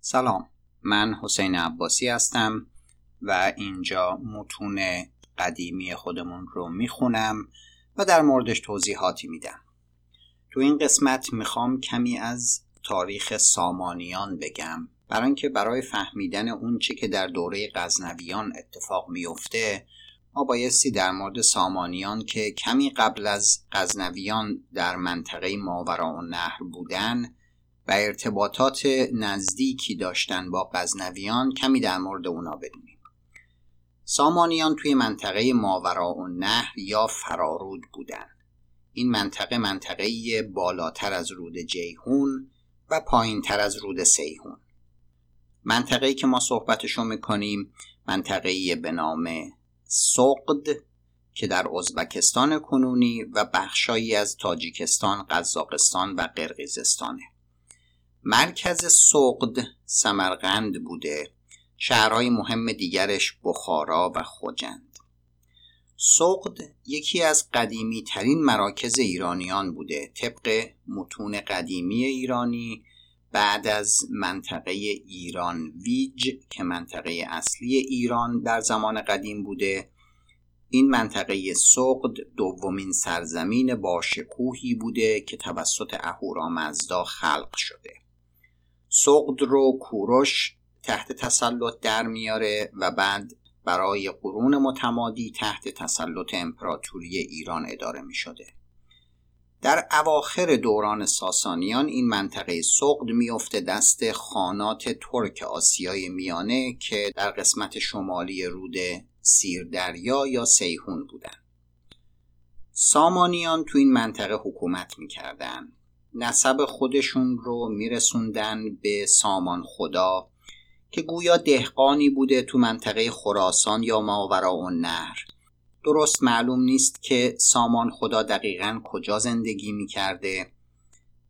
سلام من حسین عباسی هستم و اینجا متون قدیمی خودمون رو می‌خونم و در موردش توضیحاتی میدم. تو این قسمت می‌خوام کمی از تاریخ سامانیان بگم. برای اینکه برای فهمیدن اون چی که در دوره غزنویان اتفاق میفته ما بایستی در مورد سامانیان که کمی قبل از غزنویان در منطقه ماورا و نهر بودن و ارتباطات نزدیکی داشتن با غزنویان کمی در مورد اونا بدونیم. سامانیان توی منطقه ماورا و نهر یا فرارود بودن. این منطقه منطقه بالاتر از رود جیهون و پایین تر از رود سیهون منطقه‌ای که ما صحبتشو می‌کنیم منطقه‌ای به نام سقد که در ازبکستان کنونی و بخشایی از تاجیکستان، قزاقستان و قرقیزستانه. مرکز سقد سمرقند بوده. شهرهای مهم دیگرش بخارا و خوجند. سقد یکی از قدیمی ترین مراکز ایرانیان بوده. طبق متون قدیمی ایرانی بعد از منطقه ایران ویج که منطقه اصلی ایران در زمان قدیم بوده. این منطقه سقد دومین سرزمین باشکوهی بوده که توسط اهورامزدا خلق شده. سقد رو کوروش تحت تسلط در میاره و بعد برای قرون متمادی تحت تسلط امپراتوری ایران اداره می شده. در اواخر دوران ساسانیان این منطقه سقد میفته دست خانات ترک آسیای میانه که در قسمت شمالی رود سیردریا یا سیهون بودن سامانیان تو این منطقه حکومت می‌کردن نسب خودشون رو میرسوندن به سامان خدا که گویا دهقانی بوده تو منطقه خراسان یا ماورا و نهر درست معلوم نیست که سامان خدا دقیقا کجا زندگی می‌کرده.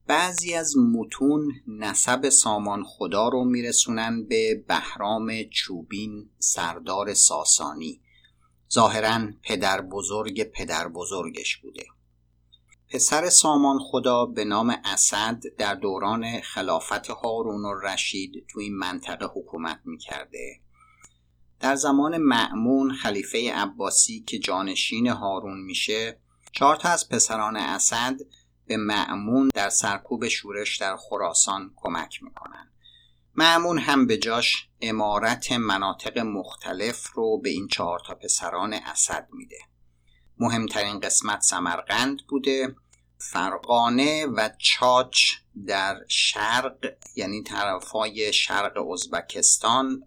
بعضی از متون نسب سامان خدا رو میرسونن به بهرام چوبین سردار ساسانی. ظاهرا پدر بزرگ پدر بزرگش بوده. پسر سامان خدا به نام اسد در دوران خلافت هارون و رشید تو این منطقه حکومت می‌کرده. در زمان معمون خلیفه عباسی که جانشین هارون میشه چهار تا از پسران اسد به معمون در سرکوب شورش در خراسان کمک می‌کنن. معمون هم به جاش امارت مناطق مختلف رو به این چهار تا پسران اسد میده. مهمترین قسمت سمرقند بوده. فرقانه و چاچ در شرق یعنی طرفای شرق ازبکستان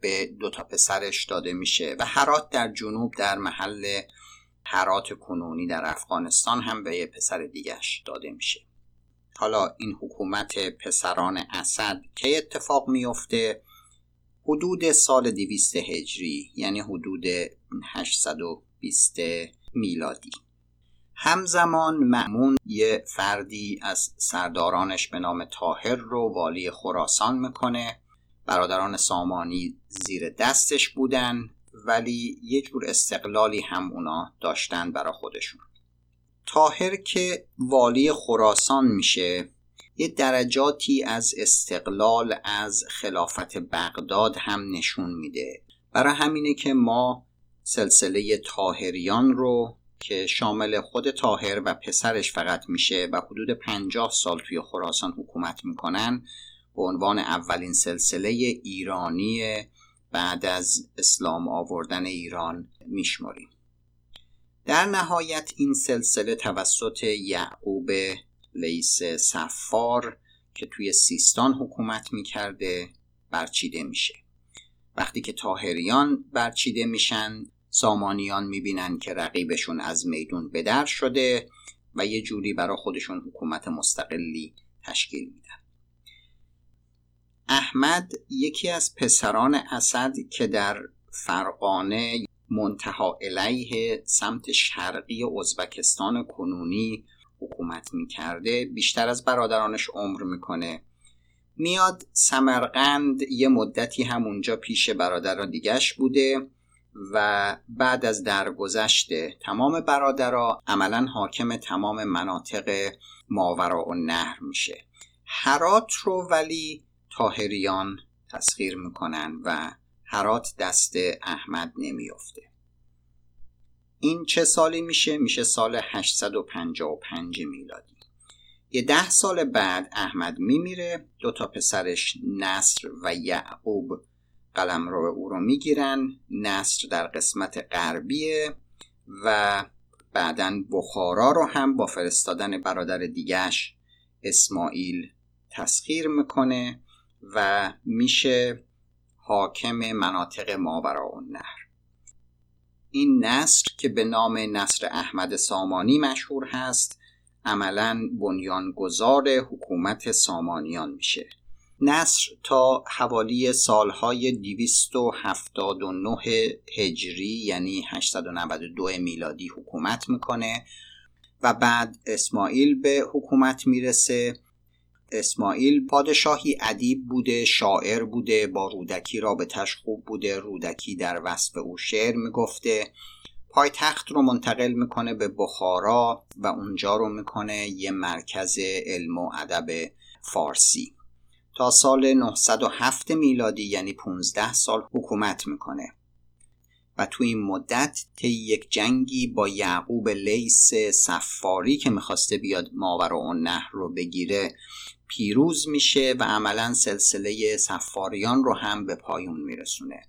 به دو تا پسرش داده میشه و هرات در جنوب در محل هرات کنونی در افغانستان هم به یه پسر دیگش داده میشه. حالا این حکومت پسران اسد که اتفاق میفته حدود سال 200 هجری یعنی حدود 820 میلادی. همزمان معمون یه فردی از سردارانش به نام تاهر رو والی خراسان می‌کنه. برادران سامانی زیر دستش بودن ولی یک جور استقلالی هم اونا داشتن برا خودشون. تاهر که والی خراسان میشه یه درجاتی از استقلال از خلافت بغداد هم نشون میده. برای همینه که ما سلسله تاهریان رو که شامل خود تاهر و پسرش فقط میشه و حدود پنجاه سال توی خراسان حکومت می‌کنن به عنوان اولین سلسله ایرانی بعد از اسلام آوردن ایران میشماریم. در نهایت این سلسله توسط یعقوب لیس سفار که توی سیستان حکومت می‌کرده برچیده میشه. وقتی که تاهریان برچیده میشن سامانیان می‌بینن که رقیبشون از میدون بدر شده و یه جوری برای خودشون حکومت مستقلی تشکیل میدن. احمد یکی از پسران اسد که در فرقانه منتها علیه سمت شرقی ازبکستان کنونی حکومت می‌کرده بیشتر از برادرانش عمر می‌کنه. میاد. سمرقند یه مدتی هم اونجا پیش برادر دیگش بوده و بعد از درگذشت تمام برادرها عملا حاکم تمام مناطق ماورا و نهر میشه. هرات رو ولی تاهریان تسخیر می‌کنن و هرات دست احمد نمیافته. این چه سالی میشه؟ میشه سال 855 میلادی. یه ده سال بعد احمد میمیره دو تا پسرش نصر و یعقوب قلم رو او رو می‌گیرن. نصر در قسمت غربیه و بعدا بخارا رو هم با فرستادن برادر دیگش اسماعیل تسخیر می‌کنه و میشه حاکم مناطق ماورا و نهر. این نصر که به نام نصر احمد سامانی مشهور هست عملا بنیانگذار حکومت سامانیان میشه. نصر تا حوالی سالهای 279 هجری یعنی 892 میلادی حکومت می‌کنه و بعد اسماعیل به حکومت می‌رسه. اسماعیل پادشاهی ادیب بوده شاعر بوده با رودکی رابطش خوب بوده رودکی در وصف او شعر می‌گفته. پایتخت رو منتقل می‌کنه به بخارا و اونجا رو می‌کنه یه مرکز علم و ادب فارسی. تا سال 907 میلادی یعنی 15 سال حکومت می‌کنه. و تو این مدت طی یک جنگی با یعقوب لیس سفاری که می‌خواسته بیاد ماور و نهر رو بگیره پیروز میشه و عملا سلسله سفاریان رو هم به پایون میرسونه.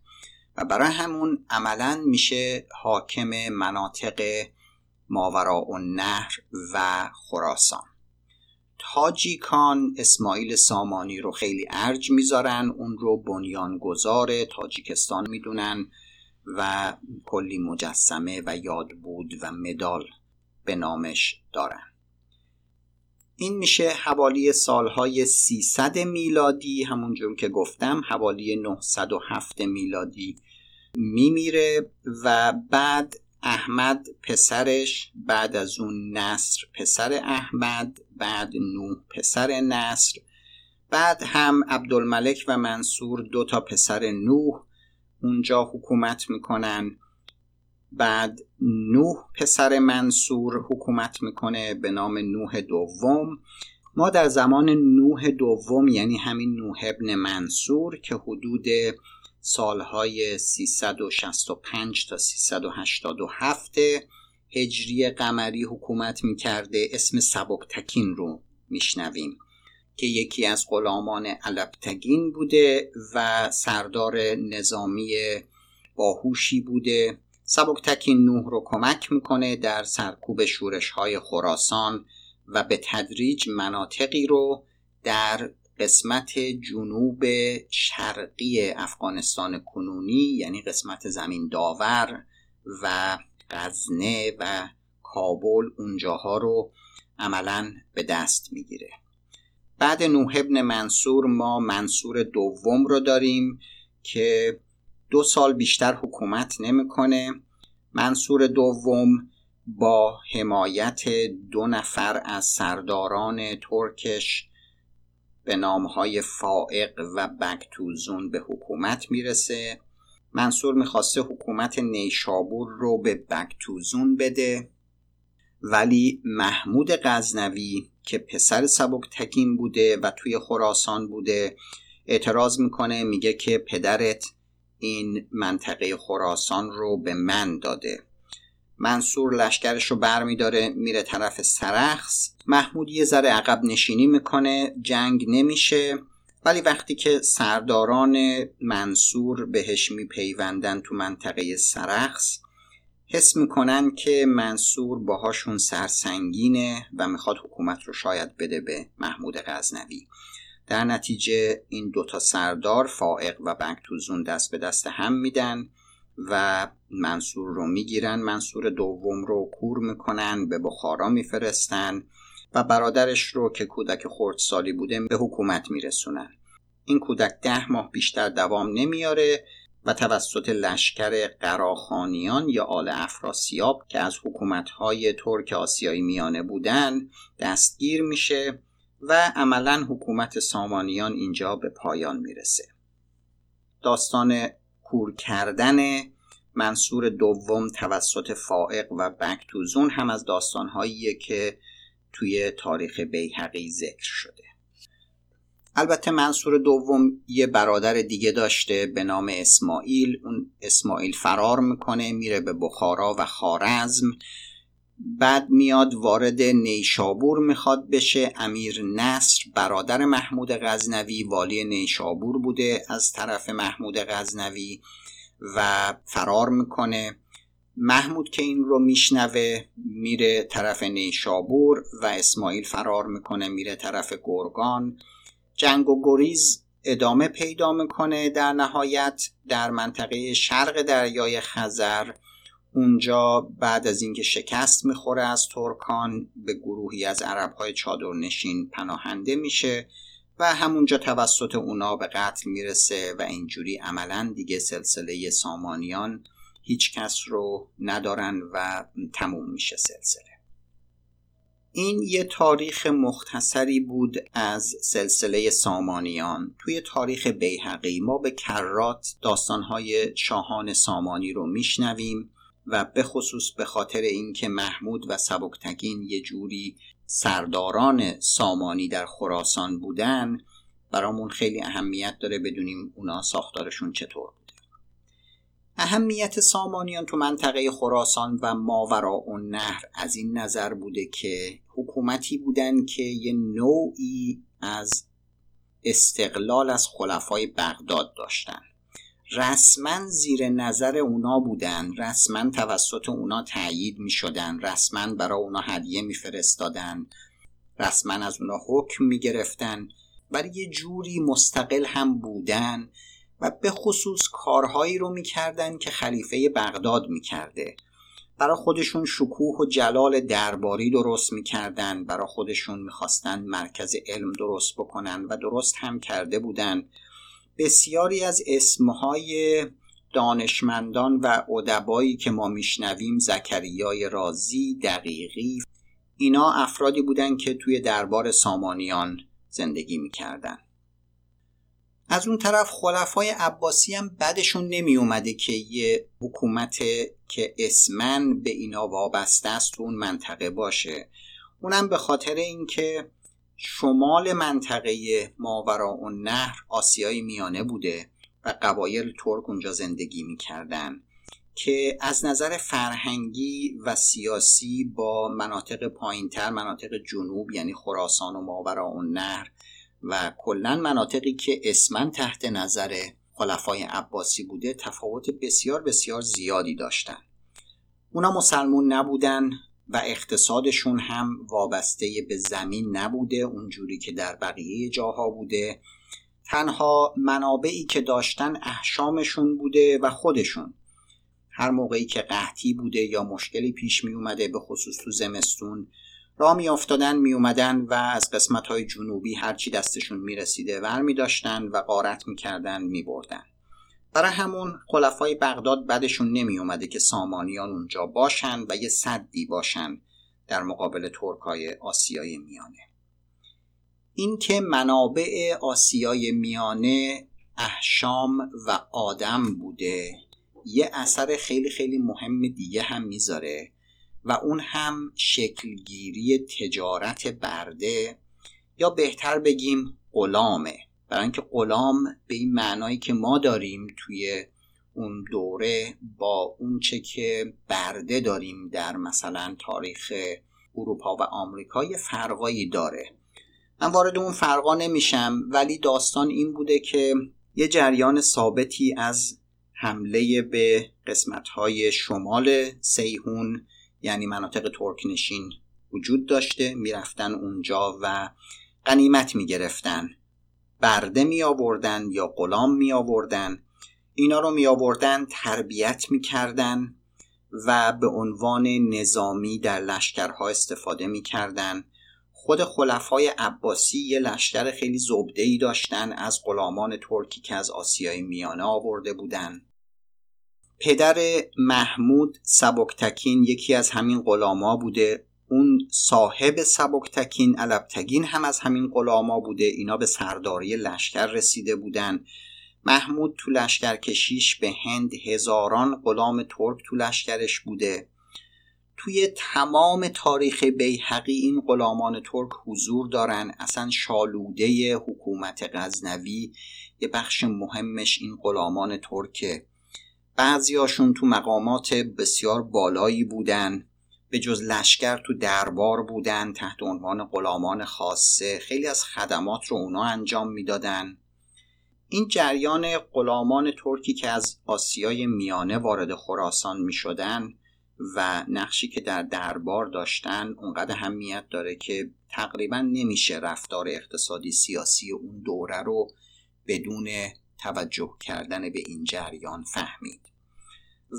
و برای همون عملا میشه حاکم مناطق ماورا و نهر و خراسان. تاجیکان اسماعیل سامانی رو خیلی ارج می‌ذارن اون رو بنیانگذار تاجیکستان می‌دونن و کلی مجسمه و یادبود و مدال به نامش دارن. این میشه حوالی سالهای 300 میلادی. همونجور که گفتم حوالی 907 میلادی میمیره و بعد احمد پسرش بعد از اون نصر پسر احمد بعد نوح پسر نصر بعد هم عبدالملک و منصور دو تا پسر نوح اونجا حکومت می‌کنن. بعد نوح پسر منصور حکومت می‌کنه به نام نوح دوم. ما در زمان نوح دوم یعنی همین نوح ابن منصور که حدود سالهای 365 تا 387 هجری قمری حکومت می‌کرده اسم سبکتکین رو میشنویم که یکی از غلامان علبتگین بوده و سردار نظامی باهوشی بوده. سبکتکین نوح رو کمک می‌کنه در سرکوب شورش های خراسان و به تدریج مناطقی رو در قسمت جنوب شرقی افغانستان کنونی یعنی قسمت زمین داور و غزنه و کابل اونجاها رو عملا به دست می‌گیره. بعد نوح ابن منصور ما منصور دوم رو داریم که دو سال بیشتر حکومت نمی‌کنه. منصور دوم با حمایت دو نفر از سرداران ترکش به نامهای فائق و بکتوزون به حکومت می‌رسه. منصور می‌خواسته حکومت نیشابور رو به بکتوزون بده. ولی محمود غزنوی که پسر سبک تکین بوده و توی خراسان بوده اعتراض می‌کنه میگه که پدرت این منطقه خراسان رو به من داده. منصور لشکرش رو برمیداره میره طرف سرخس. محمود یه ذره عقب نشینی می‌کنه جنگ نمیشه. ولی وقتی که سرداران منصور بهش میپیوندن تو منطقه سرخس حس می‌کنن که منصور باهاشون سرسنگینه و می‌خواد حکومت رو شاید بده به محمود غزنوی. در نتیجه این دوتا سردار فائق و بنکتوزون دست به دست هم میدن و منصور رو می‌گیرن. منصور دوم رو کور می‌کنن به بخارا میفرستن و برادرش رو که کودک خردسالی بوده به حکومت میرسونن. این کودک ده ماه بیشتر دوام نمیاره و توسط لشکر قراخانیان یا آل افراسیاب که از حکومتهای ترک آسیایی میانه بودن دستگیر میشه. و عملا حکومت سامانیان اینجا به پایان می‌رسه. داستان کور کردن منصور دوم توسط فائق و بکتوزون هم از داستانهاییه که توی تاریخ بیهقی ذکر شده. البته منصور دوم یه برادر دیگه داشته به نام اسماعیل. اون اسماعیل فرار می‌کنه میره به بخارا و خارزم بعد میاد وارد نیشابور می‌خواد بشه. امیر نصر برادر محمود غزنوی والی نیشابور بوده از طرف محمود غزنوی و فرار می‌کنه. محمود که این رو میشنوه میره طرف نیشابور و اسماعیل فرار می‌کنه میره طرف گرگان. جنگ و گریز ادامه پیدا می‌کنه در نهایت در منطقه شرق دریای خزر. اونجا بعد از اینکه شکست می‌خوره از ترکان به گروهی از عربهای چادرنشین پناهنده میشه و همونجا توسط اونا به قتل می‌رسه و اینجوری عملا دیگه سلسله سامانیان هیچ کس رو ندارن و تموم میشه سلسله. این یه تاریخ مختصری بود از سلسله سامانیان. توی تاریخ بیهقی ما به کرات داستانهای شاهان سامانی رو میشنویم. و به خصوص به خاطر اینکه محمود و سبکتگین یه جوری سرداران سامانی در خراسان بودن برامون خیلی اهمیت داره بدونیم اونا ساختارشون چطور بوده. اهمیت سامانیان تو منطقه خراسان و ماورا و نهر از این نظر بوده که حکومتی بودن که یه نوعی از استقلال از خلفای بغداد داشتن. رسما زیر نظر اونا بودن رسما توسط اونا تایید می شدن رسما برای اونا هدیه می فرستادن رسما از اونا حکم می گرفتن ولی یه جوری مستقل هم بودن و به خصوص کارهایی رو می‌کردن که خلیفه بغداد می‌کرده. برای خودشون شکوه و جلال درباری درست می‌کردن برای خودشون می‌خواستن مرکز علم درست بکنن و درست هم کرده بودن. بسیاری از اسمهای دانشمندان و ادبایی که ما میشنویم زکریای رازی دقیقی اینا افرادی بودند که توی دربار سامانیان زندگی می‌کردن. از اون طرف خلفای عباسی هم بدشون نمی اومده که یه حکومت که اسمن به اینا وابسته است اون منطقه باشه. اونم به خاطر اینکه شمال منطقه ماورا و نهر آسیای میانه بوده و قبایل ترک اونجا زندگی می‌کردن که از نظر فرهنگی و سیاسی با مناطق پایینتر مناطق جنوب یعنی خراسان و ماورا و نهر و کلا مناطقی که اسمن تحت نظر خلفای عباسی بوده تفاوت بسیار بسیار زیادی داشتن. اونا مسلمون نبودن. و اقتصادشون هم وابسته به زمین نبوده اونجوری که در بقیه جاها بوده تنها منابعی که داشتن احشامشون بوده و خودشون هر موقعی که قحطی بوده یا مشکلی پیش می اومده به خصوص تو زمستون را می افتادن می اومدن و از قسمت های جنوبی هرچی دستشون می رسیده ور می داشتن و قارت می کردن می بردن. برای همون خلفای بغداد بدشون نمی اومده که سامانیان اونجا باشن و یه صدی باشن در مقابل ترکای آسیای میانه. اینکه منابع آسیای میانه احشام و آدم بوده یه اثر خیلی خیلی مهم دیگه هم می‌ذاره و اون هم شکلگیری تجارت برده یا بهتر بگیم غلامه. برای اینکه غلام به این معنایی که ما داریم توی اون دوره با اونچه که برده داریم در مثلا تاریخ اروپا و آمریکا یه فرقایی داره. من وارد اون فرقا نمیشم ولی داستان این بوده که یه جریان ثابتی از حمله به قسمتهای شمال سیهون یعنی مناطق ترکنشین وجود داشته می‌رفتن اونجا و قنیمت می‌گرفتن. برده می آوردن یا غلام می آوردن اینا رو می آوردن تربیت می کردن و به عنوان نظامی در لشکرها استفاده می کردن خود خلفای عباسی یه لشکر خیلی زبده ای داشتن از غلامان ترکی که از آسیای میانه آورده بودن. پدر محمود سبکتکین یکی از همین غلاما بوده. اون صاحب سبکتکین علبتگین هم از همین غلاما بوده. اینا به سرداری لشکر رسیده بودن. محمود تو لشکر کشیش به هند هزاران غلام ترک تو لشکرش بوده. توی تمام تاریخ بیحقی این غلامان ترک حضور دارن. اصلا شالوده حکومت غزنوی یه بخش مهمش این غلامان ترکه. بعضیاشون تو مقامات بسیار بالایی بودن. به جز لشکر تو دربار بودن تحت عنوان غلامان خاصه. خیلی از خدمات رو اونا انجام می‌دادن. این جریان غلامان ترکی که از آسیای میانه وارد خراسان می شدن و نقشی که در دربار داشتن اونقدر همیت داره که تقریبا نمیشه رفتار اقتصادی سیاسی اون دوره رو بدون توجه کردن به این جریان فهمید.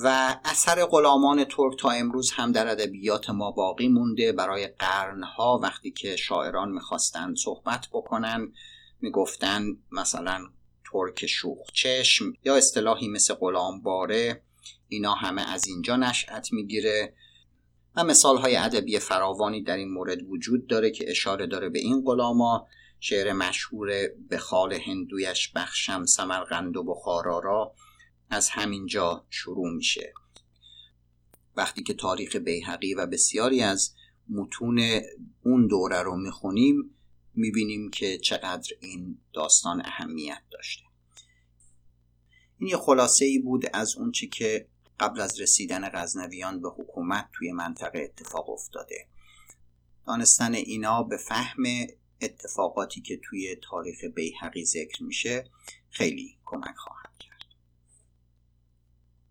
و اثر غلامان ترک تا امروز هم در ادبیات ما باقی مونده. برای قرنها وقتی که شاعران می‌خواستن صحبت بکنن می‌گفتن مثلا ترک شوخ چشم یا اصطلاحی مثل غلام باره اینا همه از اینجا نشأت می‌گیره. و مثال های ادبی فراوانی در این مورد وجود داره که اشاره داره به این غلاما. شعر مشهور به خال هندویش بخشم سمرقند و بخارا را. از همینجا شروع میشه. وقتی که تاریخ بیهقی و بسیاری از متون اون دوره رو می‌خونیم می‌بینیم که چقدر این داستان اهمیت داشته. این یه خلاصه ای بود از اونچه که قبل از رسیدن غزنویان به حکومت توی منطقه اتفاق افتاده. دانستن اینا به فهم اتفاقاتی که توی تاریخ بیهقی ذکر میشه خیلی کمک خواهد